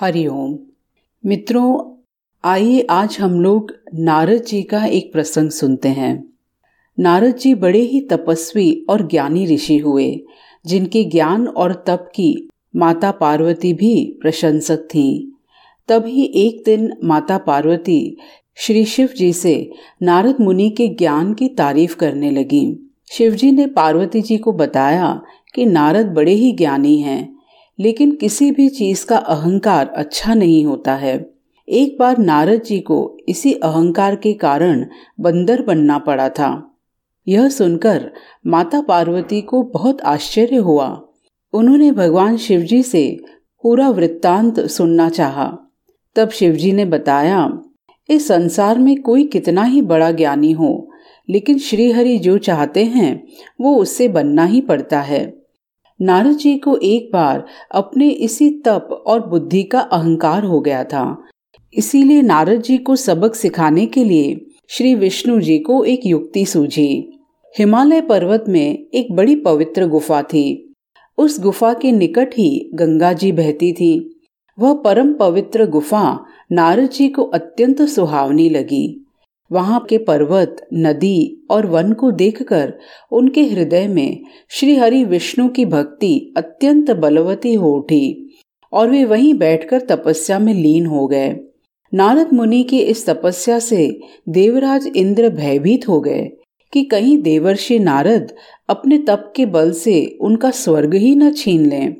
हरिओम मित्रों, आइए आज हम लोग नारद जी का एक प्रसंग सुनते हैं। नारद जी बड़े ही तपस्वी और ज्ञानी ऋषि हुए, जिनके ज्ञान और तप की माता पार्वती भी प्रशंसक थीं। तभी एक दिन माता पार्वती श्री शिव जी से नारद मुनि के ज्ञान की तारीफ़ करने लगी। शिवजी ने पार्वती जी को बताया कि नारद बड़े ही ज्ञानी हैं। लेकिन किसी भी चीज़ का अहंकार अच्छा नहीं होता है। एक बार नारद जी को इसी अहंकार के कारण बंदर बनना पड़ा था। यह सुनकर माता पार्वती को बहुत आश्चर्य हुआ। उन्होंने भगवान शिवजी से पूरा वृत्तांत सुनना चाहा। तब शिवजी ने बताया, इस संसार में कोई कितना ही बड़ा ज्ञानी हो, लेकिन श्रीहरि जो चाहते हैं, वो उससे बनना ही पड़ता है। नारद जी को एक बार अपने इसी तप और बुद्धि का अहंकार हो गया था। इसीलिए नारद जी को सबक सिखाने के लिए श्री विष्णु जी को एक युक्ति सूझी। हिमालय पर्वत में एक बड़ी पवित्र गुफा थी। उस गुफा के निकट ही गंगा जी बहती थी। वह परम पवित्र गुफा नारद जी को अत्यंत सुहावनी लगी। वहाँ के पर्वत, नदी और वन को देखकर उनके हृदय में श्री हरि विष्णु की भक्ति अत्यंत बलवती हो उठी और वे वहीं बैठकर तपस्या में लीन हो गए। नारद मुनि की इस तपस्या से देवराज इंद्र भयभीत हो गए कि कहीं देवर्षि नारद अपने तप के बल से उनका स्वर्ग ही न छीन लें।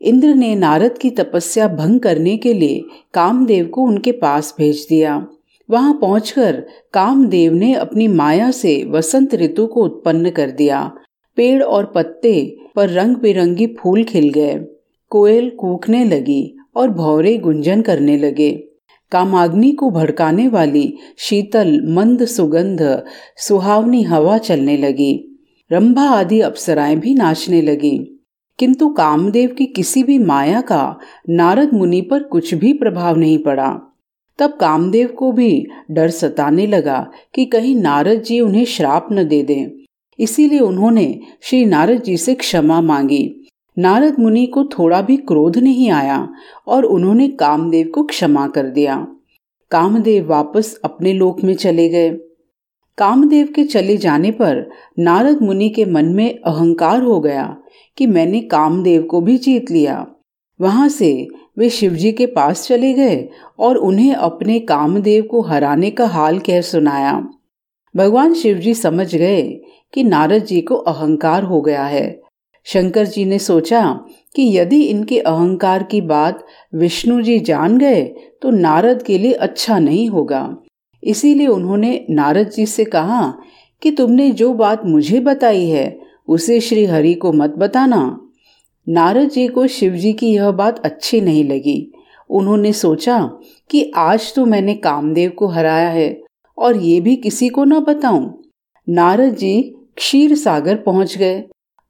इंद्र ने नारद की तपस्या भंग करने के लिए कामदेव को उनके पास भेज दिया। वहाँ पहुंचकर कामदेव ने अपनी माया से वसंत ऋतु को उत्पन्न कर दिया। पेड़ और पत्ते पर रंग बिरंगी फूल खिल गए। कोयल कूकने लगी और भौरे गुंजन करने लगे। कामाग्नि को भड़काने वाली शीतल, मंद सुगंध, सुहावनी हवा चलने लगी। रंभा आदि अप्सराएँ भी नाचने लगी। किंतु कामदेव की किसी भी माया का नारद मुनि पर कुछ भी प्रभाव नहीं पड़ा। तब कामदेव को भी डर सताने लगा कि कहीं नारद जी उन्हें श्राप न दे दें। इसीलिए उन्होंने श्री नारद जी से क्षमा मांगी। नारद मुनि को थोड़ा भी क्रोध नहीं आया और उन्होंने कामदेव को क्षमा कर दिया। कामदेव वापस अपने लोक में चले गए। कामदेव के चले जाने पर नारद मुनि के मन में अहंकार हो गया कि मैंने कामदेव को भी जीत लिया। वहाँ से वे शिवजी के पास चले गए और उन्हें अपने कामदेव को हराने का हाल कह सुनाया। भगवान शिवजी समझ गए कि नारद जी को अहंकार हो गया है। शंकर जी ने सोचा कि यदि इनके अहंकार की बात विष्णु जी जान गए तो नारद के लिए अच्छा नहीं होगा। इसीलिए उन्होंने नारद जी से कहा कि तुमने जो बात मुझे बताई है, उसे श्री हरि को मत बताना। नारद जी को शिव जी की यह बात अच्छी नहीं लगी। उन्होंने सोचा कि आज तो मैंने कामदेव को हराया है, और ये भी किसी को न बताऊँ। नारद जी क्षीर सागर पहुँच गए,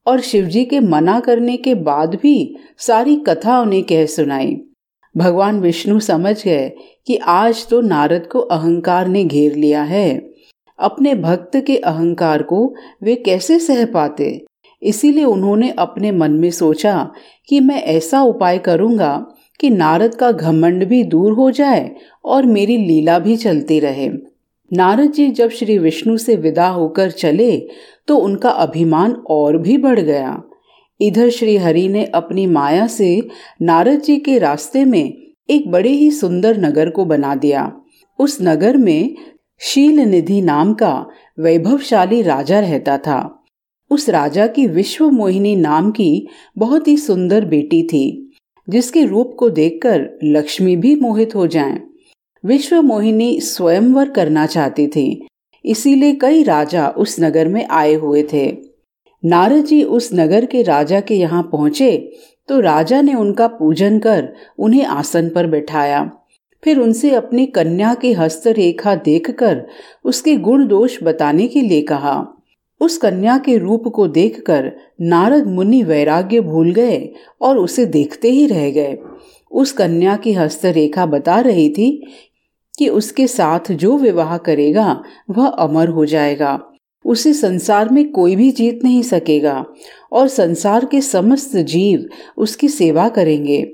और शिवजी के मना करने के बाद भी सारी कथा उन्हें कह सुनाई। भगवान विष्णु समझ गए कि आज तो नारद को अहंकार ने घेर लिया है। अपने भक्त के अहंकार को वे कैसे सह पाते? इसीलिए उन्होंने अपने मन में सोचा कि मैं ऐसा उपाय करूँगा कि नारद का घमंड भी दूर हो जाए और मेरी लीला भी चलती रहे। नारद जी जब श्री विष्णु से विदा होकर चले तो उनका अभिमान और भी बढ़ गया। इधर श्री हरि ने अपनी माया से नारद जी के रास्ते में एक बड़े ही सुंदर नगर को बना दिया। उस नगर में शील निधि नाम का वैभवशाली राजा रहता था। उस राजा की विश्व मोहिनी नाम की बहुत ही सुंदर बेटी थी, जिसके रूप को देखकर लक्ष्मी भी मोहित हो जाएँ। विश्व मोहिनी स्वयंवर करना चाहती थी, इसीलिए कई राजा उस नगर में आए हुए थे। नारद जी उस नगर के राजा के यहाँ पहुँचे तो राजा ने उनका पूजन कर उन्हें आसन पर बैठाया। फिर उनसे अपनी कन्या की हस्तरेखा देखकर उसके गुण दोष बताने के लिए कहा। उस कन्या के रूप को देखकर नारद मुनि वैराग्य भूल गए और उसे देखते ही रह गए। उस कन्या की हस्तरेखा बता रही थी कि उसके साथ जो विवाह करेगा, वह अमर हो जाएगा। उसे संसार में कोई भी जीत नहीं सकेगा और संसार के समस्त जीव उसकी सेवा करेंगे।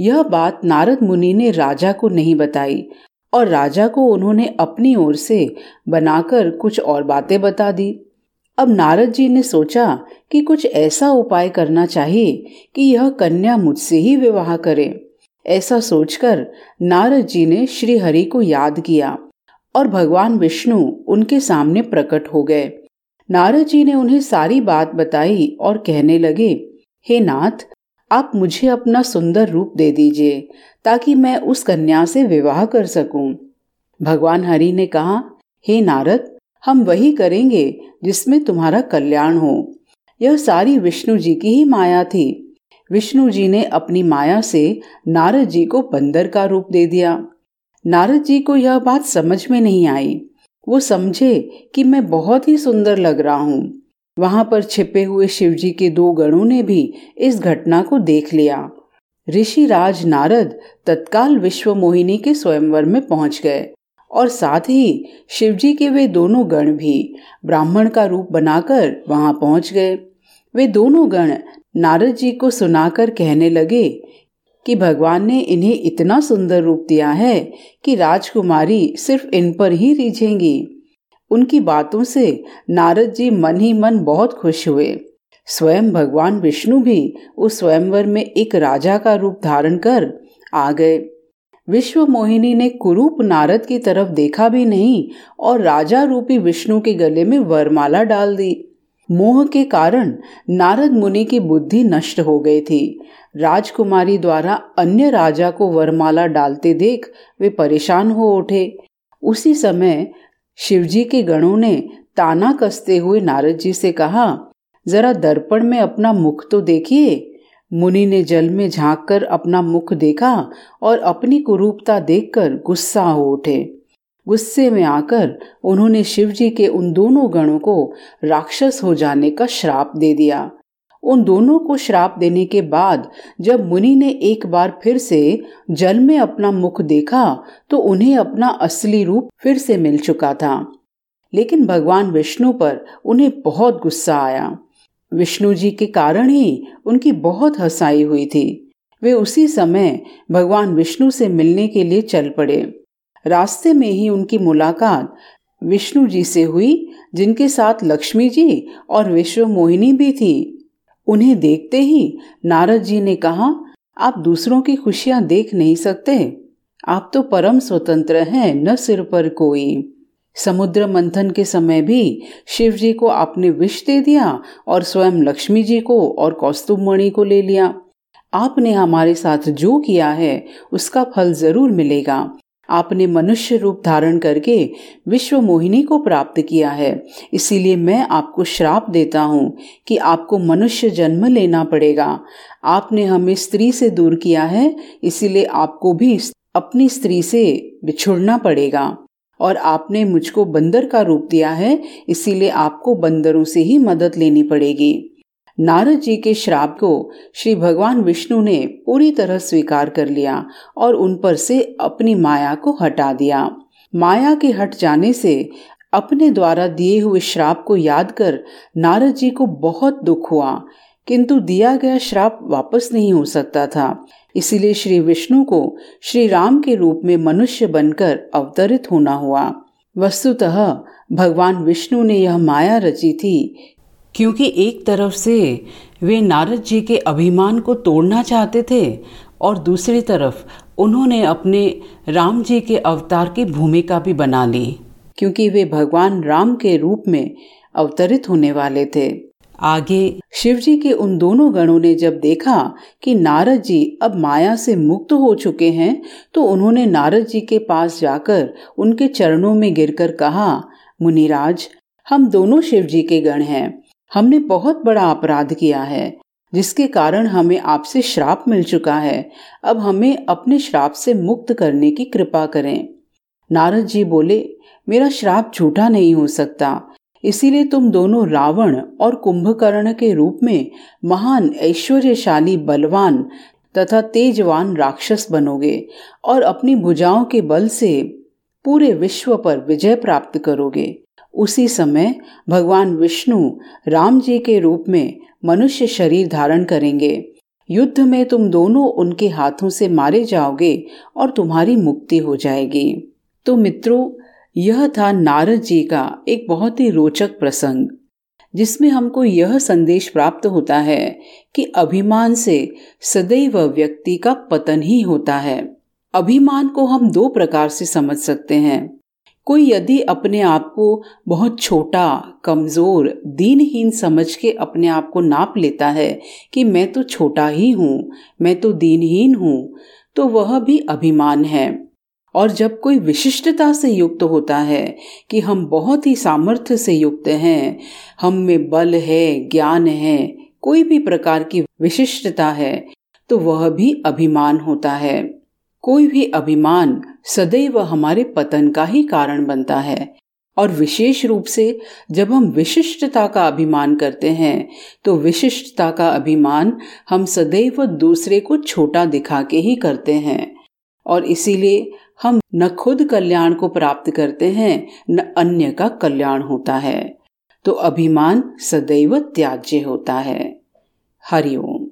यह बात नारद मुनि ने राजा को नहीं बताई और राजा को उन्होंने अपनी ओर से बनाकर कुछ और बातें बता दी। अब नारद जी ने सोचा कि कुछ ऐसा उपाय करना चाहिए कि यह कन्या मुझसे ही विवाह करे ऐसा सोचकर नारद जी ने श्री हरि को याद किया और भगवान विष्णु उनके सामने प्रकट हो गए नारद जी ने उन्हें सारी बात बताई और कहने लगे, हे नाथ, आप मुझे अपना सुंदर रूप दे दीजिए ताकि मैं उस कन्या से विवाह कर सकूँ। भगवान हरि ने कहा, हे नारद हम वही करेंगे जिसमें तुम्हारा कल्याण हो। यह सारी विष्णु जी की ही माया थी। विष्णु जी ने अपनी माया से नारद जी को बंदर का रूप दे दिया। नारद जी को यह बात समझ में नहीं आई। वो समझे कि मैं बहुत ही सुंदर लग रहा हूँ। वहाँ पर छिपे हुए शिवजी के दो गणों ने भी इस घटना को देख लिया। ऋषि राज नारद तत्काल विश्व मोहिनी के स्वयंवर में पहुँच गए। और साथ ही शिवजी के वे दोनों गण भी ब्राह्मण का रूप बनाकर वहाँ पहुँच गए। वे दोनों गण नारद जी को सुनाकर कहने लगे कि भगवान ने इन्हें इतना सुंदर रूप दिया है कि राजकुमारी सिर्फ़ इन पर ही रिझेंगी। उनकी बातों से नारद जी मन ही मन बहुत खुश हुए। स्वयं भगवान विष्णु भी उस स्वयंवर में एक राजा का रूप धारण कर आ गए। विश्व मोहिनी ने कुरूप नारद की तरफ़ देखा भी नहीं और राजा रूपी विष्णु के गले में वरमाला डाल दी। मोह के कारण नारद मुनि की बुद्धि नष्ट हो गई थी। राजकुमारी द्वारा अन्य राजा को वरमाला डालते देख वे परेशान हो उठे। उसी समय शिवजी के गणों ने ताना कसते हुए नारद जी से कहा, जरा दर्पण में अपना मुख तो देखिए। मुनि ने जल में झाँक कर अपना मुख देखा और अपनी कुरूपता देखकर गुस्सा हो उठे। गुस्से में आकर उन्होंने शिवजी के उन दोनों गणों को राक्षस हो जाने का श्राप दे दिया। उन दोनों को श्राप देने के बाद जब मुनि ने एक बार फिर से जल में अपना मुख देखा तो उन्हें अपना असली रूप फिर से मिल चुका था। लेकिन भगवान विष्णु पर उन्हें बहुत गुस्सा आया। विष्णु जी के कारण ही उनकी बहुत हसाई हुई थी। वे उसी समय भगवान विष्णु से मिलने के लिए चल पड़े। रास्ते में ही उनकी मुलाकात विष्णु जी से हुई, जिनके साथ लक्ष्मी जी और विश्व मोहिनी भी थी। उन्हें देखते ही नारद जी ने कहा, आप दूसरों की खुशियाँ देख नहीं सकते। आप तो परम स्वतंत्र हैं, न सिर पर कोई। समुद्र मंथन के समय भी शिव जी को आपने विष दे दिया और स्वयं लक्ष्मी जी को और कौस्तुभ मणि को ले लिया। आपने हमारे साथ जो किया है, उसका फल ज़रूर मिलेगा। आपने मनुष्य रूप धारण करके विश्व मोहिनी को प्राप्त किया है। इसीलिए मैं आपको श्राप देता हूँ कि आपको मनुष्य जन्म लेना पड़ेगा। आपने हमें स्त्री से दूर किया है, इसीलिए आपको भी अपनी स्त्री से बिछुड़ना पड़ेगा। और आपने मुझको बंदर का रूप दिया है, इसीलिए आपको बंदरों से ही मदद लेनी पड़ेगी। नारद जी के श्राप को श्री भगवान विष्णु ने पूरी तरह स्वीकार कर लिया और उन पर से अपनी माया को हटा दिया। माया के हट जाने से अपने द्वारा दिए हुए श्राप को याद कर नारद जी को बहुत दुख हुआ, किंतु दिया गया श्राप वापस नहीं हो सकता था। इसीलिए श्री विष्णु को श्री राम के रूप में मनुष्य बनकर अवतरित होना हुआ। वस्तुतः भगवान विष्णु ने यह माया रची थी, क्योंकि एक तरफ़ से वे नारद जी के अभिमान को तोड़ना चाहते थे और दूसरी तरफ़ उन्होंने अपने राम जी के अवतार की भूमिका भी बना ली, क्योंकि वे भगवान राम के रूप में अवतरित होने वाले थे। आगे शिव जी के उन दोनों गणों ने जब देखा कि नारद जी अब माया से मुक्त हो चुके हैं तो उन्होंने नारद जी के पास जाकर उनके चरणों में गिरकर कहा, मुनिराज, हम दोनों शिव जी के गण हैं। हमने बहुत बड़ा अपराध किया है, जिसके कारण हमें आपसे श्राप मिल चुका है। अब हमें अपने श्राप से मुक्त करने की कृपा करें। नारद जी बोले, मेरा श्राप झूठा नहीं हो सकता। इसीलिए तुम दोनों रावण और कुंभकर्ण के रूप में महान, ऐश्वर्यशाली, बलवान तथा तेजवान राक्षस बनोगे और अपनी भुजाओं के बल से पूरे विश्व पर विजय प्राप्त करोगे। उसी समय भगवान विष्णु राम जी के रूप में मनुष्य शरीर धारण करेंगे। युद्ध में तुम दोनों उनके हाथों से मारे जाओगे और तुम्हारी मुक्ति हो जाएगी। तो मित्रों यह था नारद जी का एक बहुत ही रोचक प्रसंग, जिसमें हमको यह संदेश प्राप्त होता है कि अभिमान से सदैव व्यक्ति का पतन ही होता है। अभिमान को हम दो प्रकार से समझ सकते हैं। कोई यदि अपने आप को बहुत छोटा, कमज़ोर, दीनहीन समझ के अपने आप को नाप लेता है कि मैं तो छोटा ही हूँ, मैं तो दीनहीन हूँ तो वह भी अभिमान है। और जब कोई विशिष्टता से युक्त होता है कि हम बहुत ही सामर्थ्य से युक्त हैं, हम में बल है, ज्ञान है, कोई भी प्रकार की विशिष्टता है तो वह भी अभिमान होता है। कोई भी अभिमान सदैव हमारे पतन का ही कारण बनता है। और विशेष रूप से जब हम विशिष्टता का अभिमान करते हैं तो विशिष्टता का अभिमान हम सदैव दूसरे को छोटा दिखा के ही करते हैं। और इसीलिए हम न खुद कल्याण को प्राप्त करते हैं, न अन्य का कल्याण होता है। तो अभिमान सदैव त्याज्य होता है। हरिओम